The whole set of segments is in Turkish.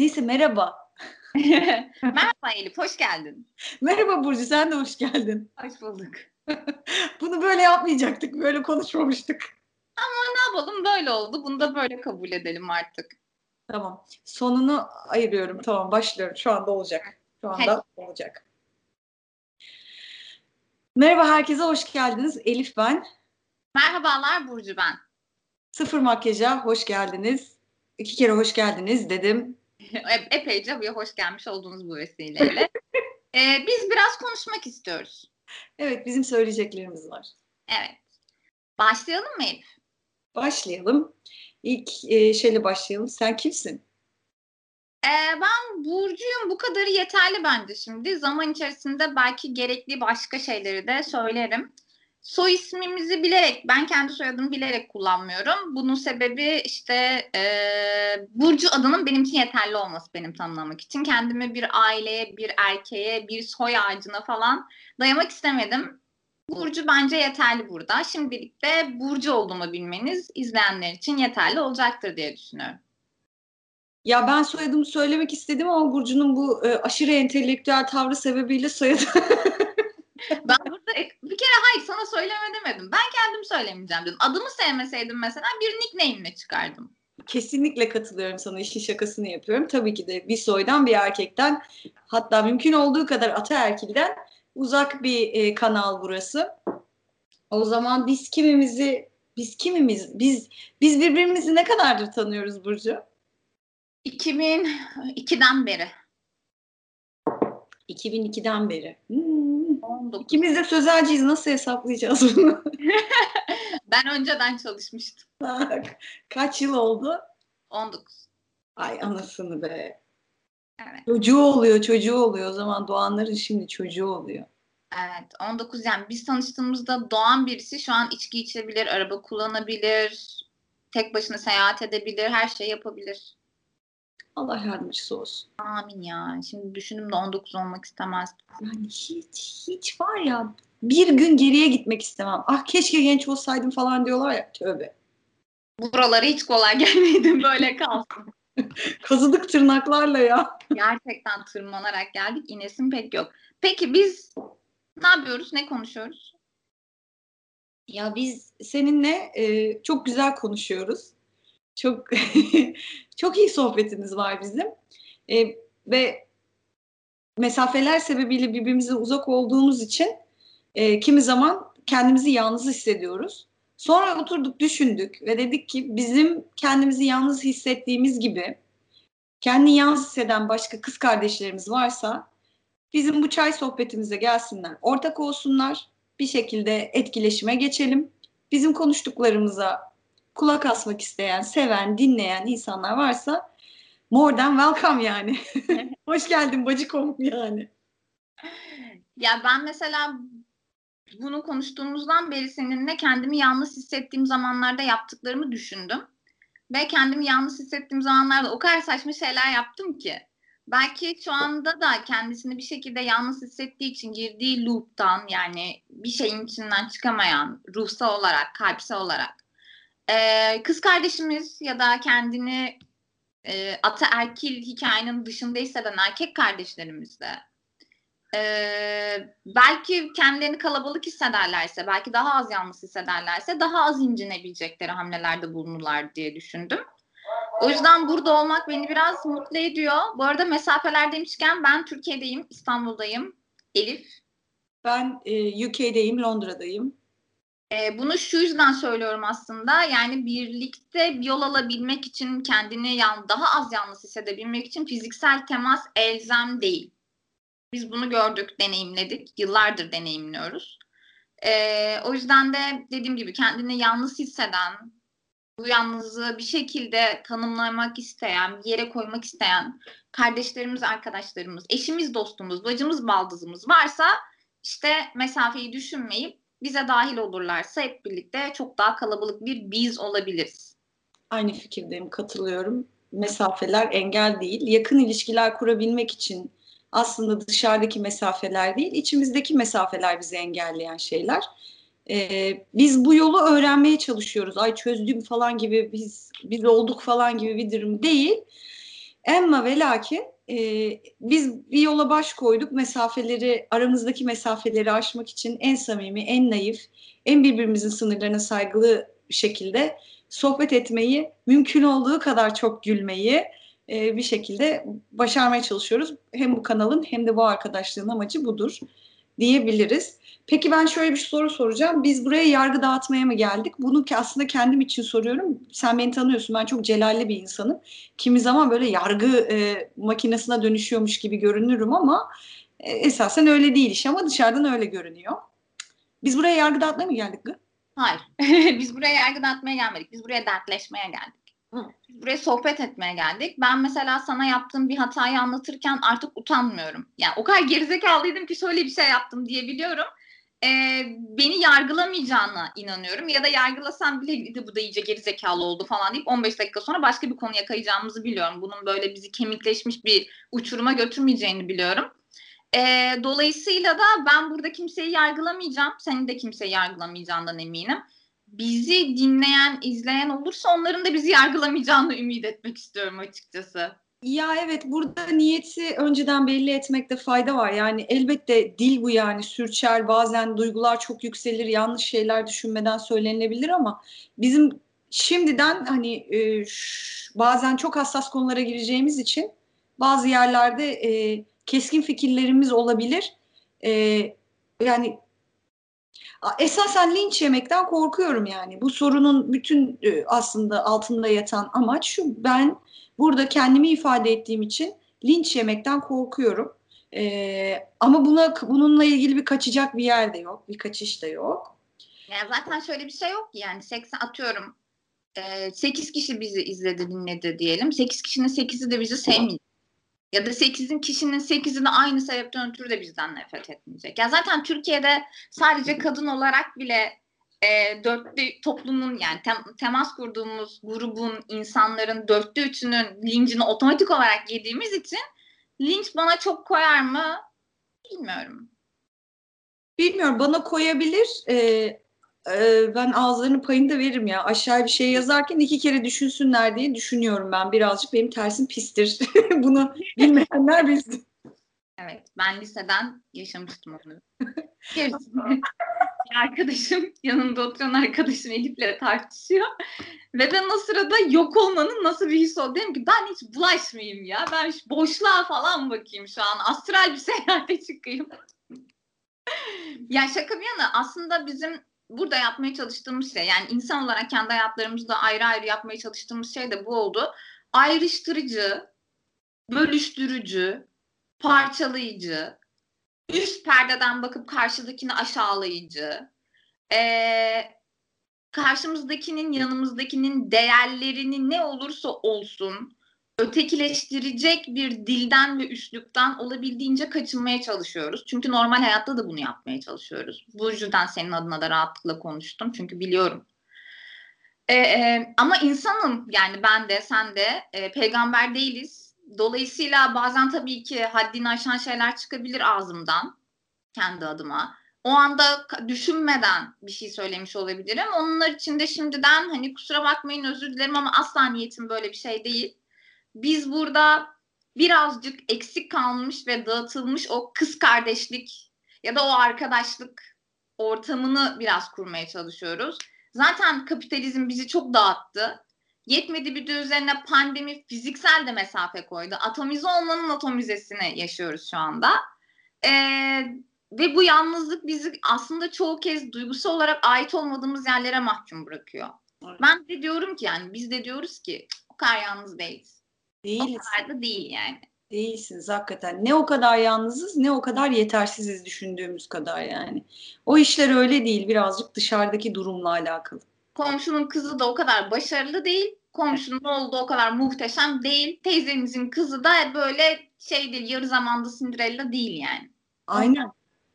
Neyse merhaba. Merhaba Elif, hoş geldin. Merhaba Burcu, sen de hoş geldin. Hoş bulduk. Bunu böyle yapmayacaktık, böyle konuşmamıştık. Ama ne yapalım böyle oldu. Bunu da böyle kabul edelim artık. Tamam. Sonunu ayırıyorum. Tamam başlıyorum. Şu anda olacak. Şu anda Hadi. olacak. Merhaba herkese hoş geldiniz. Elif ben. Merhabalar Burcu ben. Sıfır makyaja hoş geldiniz. İki kere hoş geldiniz dedim. Epeyce bir hoş gelmiş olduğunuz bu vesileyle. ee, biz biraz konuşmak istiyoruz. Evet bizim söyleyeceklerimiz var. Evet. Başlayalım mı Elif? Başlayalım. İlk e, şeyle başlayalım. Sen kimsin? Ee, ben Burcu'yum. Bu kadarı yeterli bence şimdi. Zaman içerisinde belki gerekli başka şeyleri de söylerim soy ismimizi bilerek, ben kendi soyadımı bilerek kullanmıyorum. Bunun sebebi işte e, Burcu adının benim için yeterli olması benim tanımlamak için. Kendimi bir aileye, bir erkeğe, bir soy ağacına falan dayamak istemedim. Burcu bence yeterli burada. Şimdilik de Burcu olduğumu bilmeniz izleyenler için yeterli olacaktır diye düşünüyorum. Ya ben soyadımı söylemek istedim ama Burcu'nun bu e, aşırı entelektüel tavrı sebebiyle soyadı ben burada bir kere hayır sana söyleme demedim. Ben kendim söylemeyeceğim dedim. Adımı sevmeseydim mesela bir nickname'le çıkardım. Kesinlikle katılıyorum sana. işin şakasını yapıyorum. Tabii ki de bir soydan bir erkekten hatta mümkün olduğu kadar ataerkilden uzak bir e, kanal burası. O zaman biz kimimizi biz kimimiz biz biz birbirimizi ne kadardır tanıyoruz Burcu? 2002'den beri. 2002'den beri. Hmm. 19. İkimiz de sözelciyiz. Nasıl hesaplayacağız bunu? ben önceden çalışmıştım. Kaç yıl oldu? 19. Ay anasını be. Evet. Çocuğu oluyor, çocuğu oluyor. O zaman doğanların şimdi çocuğu oluyor. Evet, 19 yani biz tanıştığımızda doğan birisi şu an içki içebilir, araba kullanabilir, tek başına seyahat edebilir, her şey yapabilir. Allah yardımcısı olsun. Amin ya. Şimdi düşündüm de 19 olmak istemezdim. Yani hiç hiç var ya bir gün geriye gitmek istemem. Ah keşke genç olsaydım falan diyorlar ya. Tövbe. Buralara hiç kolay gelmeydim böyle kalsın. Kazıdık tırnaklarla ya. Gerçekten tırmanarak geldik. İnesim pek yok. Peki biz ne yapıyoruz? Ne konuşuyoruz? Ya biz seninle e, çok güzel konuşuyoruz. Çok çok iyi sohbetimiz var bizim. E, ve mesafeler sebebiyle birbirimize uzak olduğumuz için e, kimi zaman kendimizi yalnız hissediyoruz. Sonra oturduk düşündük ve dedik ki bizim kendimizi yalnız hissettiğimiz gibi kendini yalnız hisseden başka kız kardeşlerimiz varsa bizim bu çay sohbetimize gelsinler, ortak olsunlar, bir şekilde etkileşime geçelim. Bizim konuştuklarımıza kulak asmak isteyen, seven, dinleyen insanlar varsa more than welcome yani. Hoş geldin bacıkom yani. Ya ben mesela bunu konuştuğumuzdan beri seninle kendimi yalnız hissettiğim zamanlarda yaptıklarımı düşündüm. Ve kendimi yalnız hissettiğim zamanlarda o kadar saçma şeyler yaptım ki. Belki şu anda da kendisini bir şekilde yalnız hissettiği için girdiği loop'tan yani bir şeyin içinden çıkamayan ruhsal olarak, kalpsel olarak ee, kız kardeşimiz ya da kendini e, ataerkil hikayenin dışında hisseden erkek kardeşlerimiz de e, belki kendilerini kalabalık hissederlerse, belki daha az yalnız hissederlerse daha az incinebilecekleri hamlelerde bulunurlar diye düşündüm. O yüzden burada olmak beni biraz mutlu ediyor. Bu arada mesafeler demişken ben Türkiye'deyim, İstanbul'dayım. Elif. Ben e, UK'deyim, Londra'dayım. E, bunu şu yüzden söylüyorum aslında. Yani birlikte bir yol alabilmek için kendini daha az yalnız hissedebilmek için fiziksel temas elzem değil. Biz bunu gördük, deneyimledik. Yıllardır deneyimliyoruz. E, o yüzden de dediğim gibi kendini yalnız hisseden, bu yalnızlığı bir şekilde tanımlamak isteyen, bir yere koymak isteyen kardeşlerimiz, arkadaşlarımız, eşimiz, dostumuz, bacımız, baldızımız varsa işte mesafeyi düşünmeyip bize dahil olurlarsa hep birlikte çok daha kalabalık bir biz olabiliriz. Aynı fikirdeyim, katılıyorum. Mesafeler engel değil. Yakın ilişkiler kurabilmek için aslında dışarıdaki mesafeler değil, içimizdeki mesafeler bizi engelleyen şeyler. Ee, biz bu yolu öğrenmeye çalışıyoruz. Ay çözdüm falan gibi biz biz olduk falan gibi bir durum değil. Emma ve lakin e, biz bir yola baş koyduk mesafeleri, aramızdaki mesafeleri aşmak için en samimi, en naif, en birbirimizin sınırlarına saygılı şekilde sohbet etmeyi, mümkün olduğu kadar çok gülmeyi e, bir şekilde başarmaya çalışıyoruz. Hem bu kanalın hem de bu arkadaşlığın amacı budur diyebiliriz. Peki ben şöyle bir soru soracağım. Biz buraya yargı dağıtmaya mı geldik? Bunu ki aslında kendim için soruyorum. Sen beni tanıyorsun. Ben çok celalli bir insanım. Kimi zaman böyle yargı e, makinesine dönüşüyormuş gibi görünürüm ama e, esasen öyle değil iş ama dışarıdan öyle görünüyor. Biz buraya yargı dağıtmaya mı geldik? Hayır. Biz buraya yargı dağıtmaya gelmedik. Biz buraya dertleşmeye geldik. Buraya sohbet etmeye geldik. Ben mesela sana yaptığım bir hatayı anlatırken artık utanmıyorum. Yani o kadar gerizekalıydım ki şöyle bir şey yaptım diyebiliyorum. Ee, beni yargılamayacağına inanıyorum. Ya da yargılasam bile bu da iyice gerizekalı oldu falan deyip 15 dakika sonra başka bir konuya kayacağımızı biliyorum. Bunun böyle bizi kemikleşmiş bir uçuruma götürmeyeceğini biliyorum. E, dolayısıyla da ben burada kimseyi yargılamayacağım. Senin de kimseyi yargılamayacağından eminim. Bizi dinleyen, izleyen olursa onların da bizi yargılamayacağını ümit etmek istiyorum açıkçası. Ya evet burada niyeti önceden belli etmekte fayda var. Yani elbette dil bu yani sürçer bazen duygular çok yükselir yanlış şeyler düşünmeden söylenilebilir ama bizim şimdiden hani e, bazen çok hassas konulara gireceğimiz için bazı yerlerde e, keskin fikirlerimiz olabilir. E, yani esasen linç yemekten korkuyorum yani. Bu sorunun bütün e, aslında altında yatan amaç şu. Ben burada kendimi ifade ettiğim için linç yemekten korkuyorum. E, ama buna bununla ilgili bir kaçacak bir yer de yok. Bir kaçış da yok. Ya zaten şöyle bir şey yok ki yani 80 atıyorum 8 kişi bizi izledi dinledi diyelim. 8 kişinin 8'i de bizi sevmiyor. Ya da 8'in kişinin 8'i de aynı sebepten ötürü de bizden nefret etmeyecek. Ya zaten Türkiye'de sadece kadın olarak bile e, dörtte toplumun yani tem, temas kurduğumuz grubun insanların dörtte üçünün lincini otomatik olarak yediğimiz için linç bana çok koyar mı bilmiyorum. Bilmiyorum bana koyabilir. Ee, ben ağızlarının payını da veririm ya. Aşağıya bir şey yazarken iki kere düşünsünler diye düşünüyorum ben birazcık. Benim tersim pistir. Bunu bilmeyenler bilsin. Evet, ben liseden yaşamıştım onu. bir arkadaşım, yanımda oturan arkadaşım Elif'le tartışıyor. Ve ben o sırada yok olmanın nasıl bir his olduğunu dedim ki ben hiç bulaşmayayım ya. Ben boşluğa falan bakayım şu an. Astral bir seyahate çıkayım. ya şaka bir yana aslında bizim burada yapmaya çalıştığımız şey yani insan olarak kendi hayatlarımızda ayrı ayrı yapmaya çalıştığımız şey de bu oldu. Ayrıştırıcı, bölüştürücü, parçalayıcı, üst perdeden bakıp karşıdakini aşağılayıcı, ee, karşımızdakinin yanımızdakinin değerlerini ne olursa olsun ötekileştirecek bir dilden ve üsluptan olabildiğince kaçınmaya çalışıyoruz. Çünkü normal hayatta da bunu yapmaya çalışıyoruz. Bu yüzden senin adına da rahatlıkla konuştum. Çünkü biliyorum. Ee, e, ama insanım yani ben de sen de e, peygamber değiliz. Dolayısıyla bazen tabii ki haddini aşan şeyler çıkabilir ağzımdan kendi adıma. O anda düşünmeden bir şey söylemiş olabilirim. Onlar için de şimdiden hani kusura bakmayın özür dilerim ama asla niyetim böyle bir şey değil biz burada birazcık eksik kalmış ve dağıtılmış o kız kardeşlik ya da o arkadaşlık ortamını biraz kurmaya çalışıyoruz. Zaten kapitalizm bizi çok dağıttı. Yetmedi bir de üzerine pandemi fiziksel de mesafe koydu. Atomize olmanın atomizesini yaşıyoruz şu anda. Ee, ve bu yalnızlık bizi aslında çoğu kez duygusal olarak ait olmadığımız yerlere mahkum bırakıyor. Evet. Ben de diyorum ki yani biz de diyoruz ki o kadar yalnız değiliz. Değiliz. O kadar da değil yani. Değilsiniz hakikaten. Ne o kadar yalnızız ne o kadar yetersiziz düşündüğümüz kadar yani. O işler öyle değil birazcık dışarıdaki durumla alakalı. Komşunun kızı da o kadar başarılı değil. Komşunun oğlu da o kadar muhteşem değil. Teyzemizin kızı da böyle şey değil yarı zamanda Cinderella değil yani. Aynen.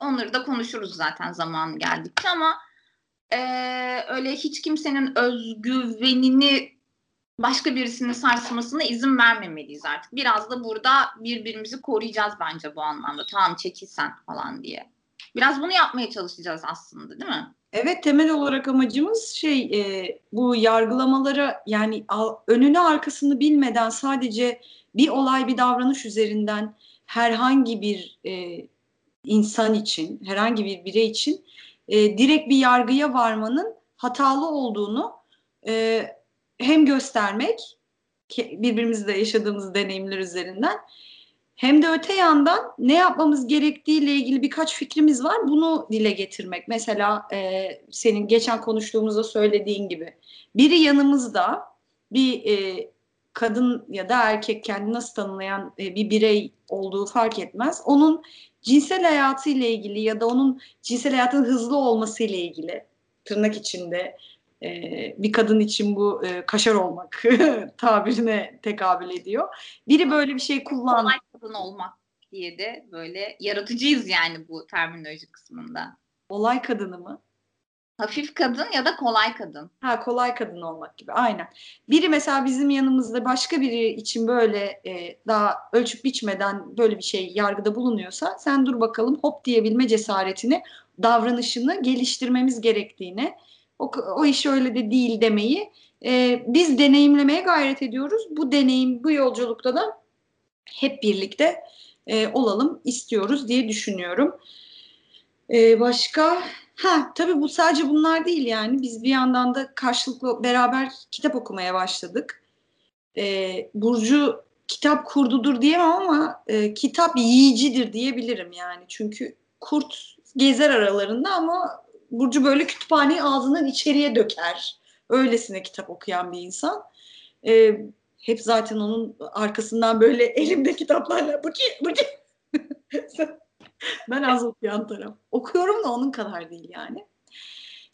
Onları da konuşuruz zaten zaman geldikçe ama e, öyle hiç kimsenin özgüvenini başka birisinin sarsmasına izin vermemeliyiz artık. Biraz da burada birbirimizi koruyacağız bence bu anlamda. Tamam çekilsen falan diye. Biraz bunu yapmaya çalışacağız aslında değil mi? Evet temel olarak amacımız şey e, bu yargılamalara yani al, önünü arkasını bilmeden sadece bir olay bir davranış üzerinden herhangi bir e, insan için herhangi bir birey için e, direkt bir yargıya varmanın hatalı olduğunu e, hem göstermek birbirimizle yaşadığımız deneyimler üzerinden hem de öte yandan ne yapmamız gerektiğiyle ilgili birkaç fikrimiz var. Bunu dile getirmek. Mesela e, senin geçen konuştuğumuzda söylediğin gibi. Biri yanımızda bir e, kadın ya da erkek kendini nasıl tanımlayan e, bir birey olduğu fark etmez. Onun cinsel hayatı ile ilgili ya da onun cinsel hayatın hızlı olması ile ilgili tırnak içinde e, bir kadın için bu e, kaşar olmak tabirine tekabül ediyor. Biri böyle bir şey kullan. Kolay kadın olmak diye de böyle yaratıcıyız yani bu terminoloji kısmında. Olay kadını mı? Hafif kadın ya da kolay kadın. Ha kolay kadın olmak gibi aynen. Biri mesela bizim yanımızda başka biri için böyle e, daha ölçüp biçmeden böyle bir şey yargıda bulunuyorsa sen dur bakalım hop diyebilme cesaretini davranışını geliştirmemiz gerektiğini o, o iş öyle de değil demeyi e, biz deneyimlemeye gayret ediyoruz. Bu deneyim bu yolculukta da hep birlikte e, olalım istiyoruz diye düşünüyorum. E, başka Ha tabii bu sadece bunlar değil yani. Biz bir yandan da karşılıklı beraber kitap okumaya başladık. Ee, Burcu kitap kurdudur diyemem ama e, kitap yiyicidir diyebilirim yani. Çünkü kurt gezer aralarında ama Burcu böyle kütüphaneyi ağzından içeriye döker. Öylesine kitap okuyan bir insan. Ee, hep zaten onun arkasından böyle elimde kitaplarla Burcu, Burcu. ben az okuyan taraf. Okuyorum da onun kadar değil yani.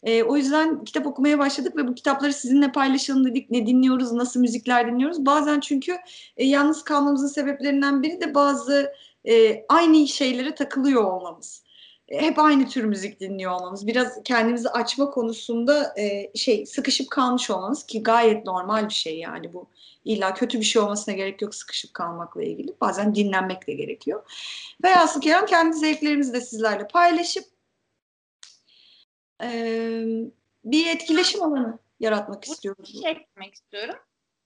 E, o yüzden kitap okumaya başladık ve bu kitapları sizinle paylaşalım dedik. Ne dinliyoruz, nasıl müzikler dinliyoruz. Bazen çünkü e, yalnız kalmamızın sebeplerinden biri de bazı e, aynı şeylere takılıyor olmamız. E, hep aynı tür müzik dinliyor olmamız. Biraz kendimizi açma konusunda e, şey sıkışıp kalmış olmamız ki gayet normal bir şey yani bu. İlla kötü bir şey olmasına gerek yok sıkışıp kalmakla ilgili. Bazen dinlenmek de gerekiyor. Velhasıl kelam kendi zevklerimizi de sizlerle paylaşıp e, bir etkileşim alanı yaratmak istiyoruz. Şey istiyorum.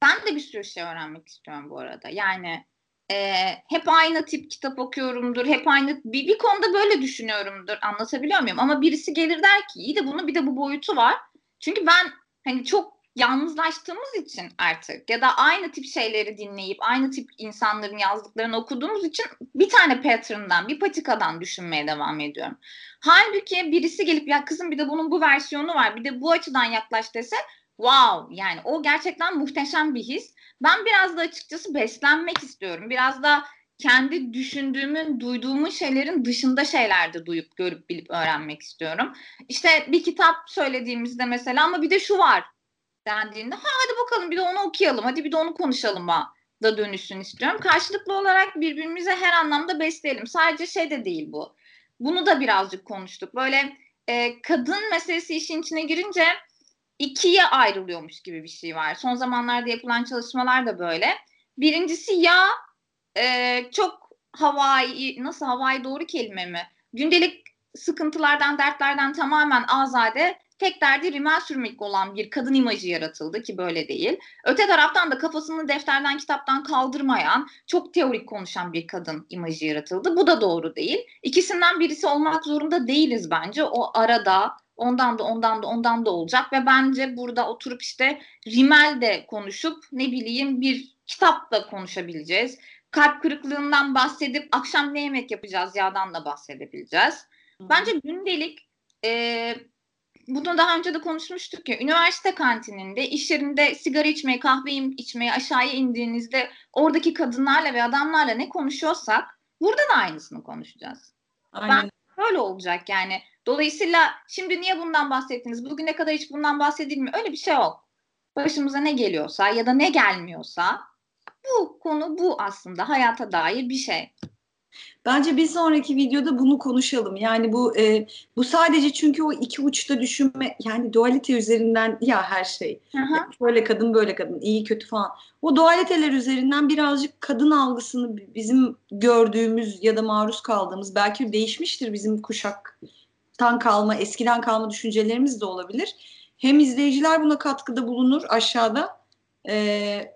Ben de bir sürü şey öğrenmek istiyorum bu arada. Yani e, hep aynı tip kitap okuyorumdur. Hep aynı bir, bir konuda böyle düşünüyorumdur. Anlatabiliyor muyum? Ama birisi gelir der ki iyi de bunun bir de bu boyutu var. Çünkü ben hani çok yalnızlaştığımız için artık ya da aynı tip şeyleri dinleyip aynı tip insanların yazdıklarını okuduğumuz için bir tane pattern'dan, bir patikadan düşünmeye devam ediyorum. Halbuki birisi gelip ya kızım bir de bunun bu versiyonu var, bir de bu açıdan yaklaş dese wow yani o gerçekten muhteşem bir his. Ben biraz da açıkçası beslenmek istiyorum. Biraz da kendi düşündüğümün, duyduğumun şeylerin dışında şeyler de duyup, görüp, bilip öğrenmek istiyorum. İşte bir kitap söylediğimizde mesela ama bir de şu var dendiğinde ha hadi bakalım bir de onu okuyalım hadi bir de onu konuşalım da dönüşsün istiyorum. Karşılıklı olarak birbirimize her anlamda besleyelim. Sadece şey de değil bu. Bunu da birazcık konuştuk. Böyle e, kadın meselesi işin içine girince ikiye ayrılıyormuş gibi bir şey var. Son zamanlarda yapılan çalışmalar da böyle. Birincisi ya e, çok havai nasıl havai doğru kelime mi? Gündelik sıkıntılardan, dertlerden tamamen azade tek derdi rimel sürmek olan bir kadın imajı yaratıldı ki böyle değil. Öte taraftan da kafasını defterden kitaptan kaldırmayan, çok teorik konuşan bir kadın imajı yaratıldı. Bu da doğru değil. İkisinden birisi olmak zorunda değiliz bence. O arada ondan da ondan da ondan da olacak ve bence burada oturup işte rimel de konuşup ne bileyim bir kitap da konuşabileceğiz. Kalp kırıklığından bahsedip akşam ne yemek yapacağız yağdan da bahsedebileceğiz. Bence gündelik e, bunu daha önce de konuşmuştuk ya üniversite kantininde iş yerinde sigara içmeye kahve içmeye aşağıya indiğinizde oradaki kadınlarla ve adamlarla ne konuşuyorsak burada da aynısını konuşacağız. Aynen. Ben böyle olacak yani. Dolayısıyla şimdi niye bundan bahsettiniz? Bugüne kadar hiç bundan bahsedilmiyor. Öyle bir şey yok. Başımıza ne geliyorsa ya da ne gelmiyorsa bu konu bu aslında hayata dair bir şey. Bence bir sonraki videoda bunu konuşalım. Yani bu e, bu sadece çünkü o iki uçta düşünme yani dualite üzerinden ya her şey. Aha. Böyle kadın böyle kadın iyi kötü falan. O dualiteler üzerinden birazcık kadın algısını bizim gördüğümüz ya da maruz kaldığımız belki değişmiştir bizim kuşaktan kalma eskiden kalma düşüncelerimiz de olabilir. Hem izleyiciler buna katkıda bulunur aşağıda. E,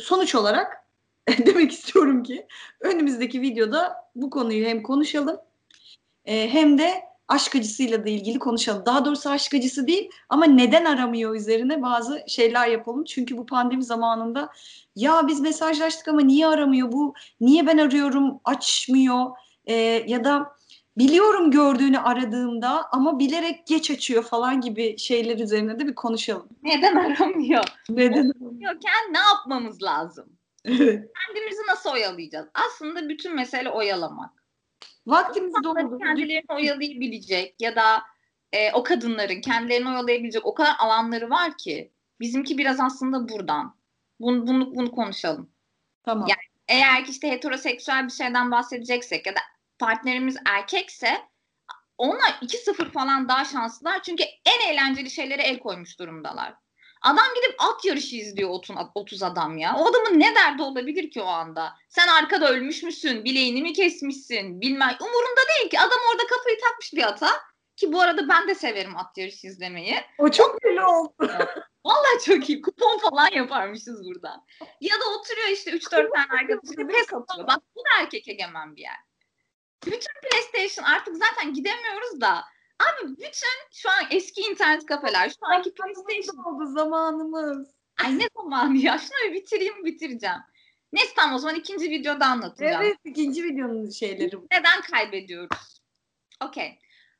sonuç olarak demek istiyorum ki önümüzdeki videoda bu konuyu hem konuşalım e, hem de aşk acısıyla da ilgili konuşalım. Daha doğrusu aşk acısı değil ama neden aramıyor üzerine bazı şeyler yapalım. Çünkü bu pandemi zamanında ya biz mesajlaştık ama niye aramıyor bu? Niye ben arıyorum açmıyor? E, ya da biliyorum gördüğünü aradığımda ama bilerek geç açıyor falan gibi şeyler üzerine de bir konuşalım. Neden aramıyor? Neden? Aramıyorken ne yapmamız lazım? Evet. Kendimizi nasıl oyalayacağız? Aslında bütün mesele oyalamak. İnsanların doldu. kendilerini oyalayabilecek ya da e, o kadınların kendilerini oyalayabilecek o kadar alanları var ki bizimki biraz aslında buradan. Bunu, bunu, bunu konuşalım. Tamam. Yani eğer ki işte heteroseksüel bir şeyden bahsedeceksek ya da partnerimiz erkekse onlar 2-0 falan daha şanslılar. Çünkü en eğlenceli şeylere el koymuş durumdalar. Adam gidip at yarışı izliyor 30 adam ya. O adamın ne derdi olabilir ki o anda? Sen arkada ölmüş müsün? Bileğini mi kesmişsin? Bilmem. Umurunda değil ki. Adam orada kafayı takmış bir ata. Ki bu arada ben de severim at yarışı izlemeyi. O çok belli oldu. Vallahi çok iyi. Kupon falan yaparmışız burada. Ya da oturuyor işte 3-4 tane arkadaşıyla pes atıyor. Bak bu da erkek egemen bir yer. Bütün PlayStation artık zaten gidemiyoruz da Abi bütün şu an eski internet kafeler, şu anki PlayStation oldu zamanımız. Ay ne zamanı ya? Şunu bir bitireyim bitireceğim. Neyse tamam o zaman ikinci videoda anlatacağım. Evet ikinci videonun şeyleri. Neden kaybediyoruz? Okey.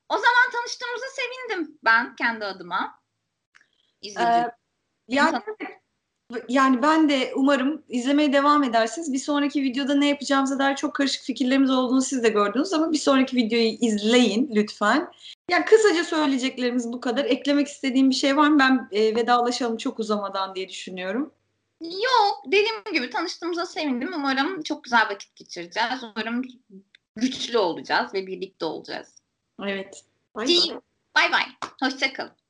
O zaman tanıştığımıza sevindim ben kendi adıma. İzledim. Ee, yani, yani ben de umarım izlemeye devam edersiniz. Bir sonraki videoda ne yapacağımıza dair çok karışık fikirlerimiz olduğunu siz de gördünüz ama bir sonraki videoyu izleyin lütfen. Yani kısaca söyleyeceklerimiz bu kadar. Eklemek istediğim bir şey var mı? Ben e, vedalaşalım çok uzamadan diye düşünüyorum. Yok. Dediğim gibi tanıştığımıza sevindim. Umarım çok güzel vakit geçireceğiz. Umarım güçlü olacağız ve birlikte olacağız. Evet. Bye bye. Hoşçakalın.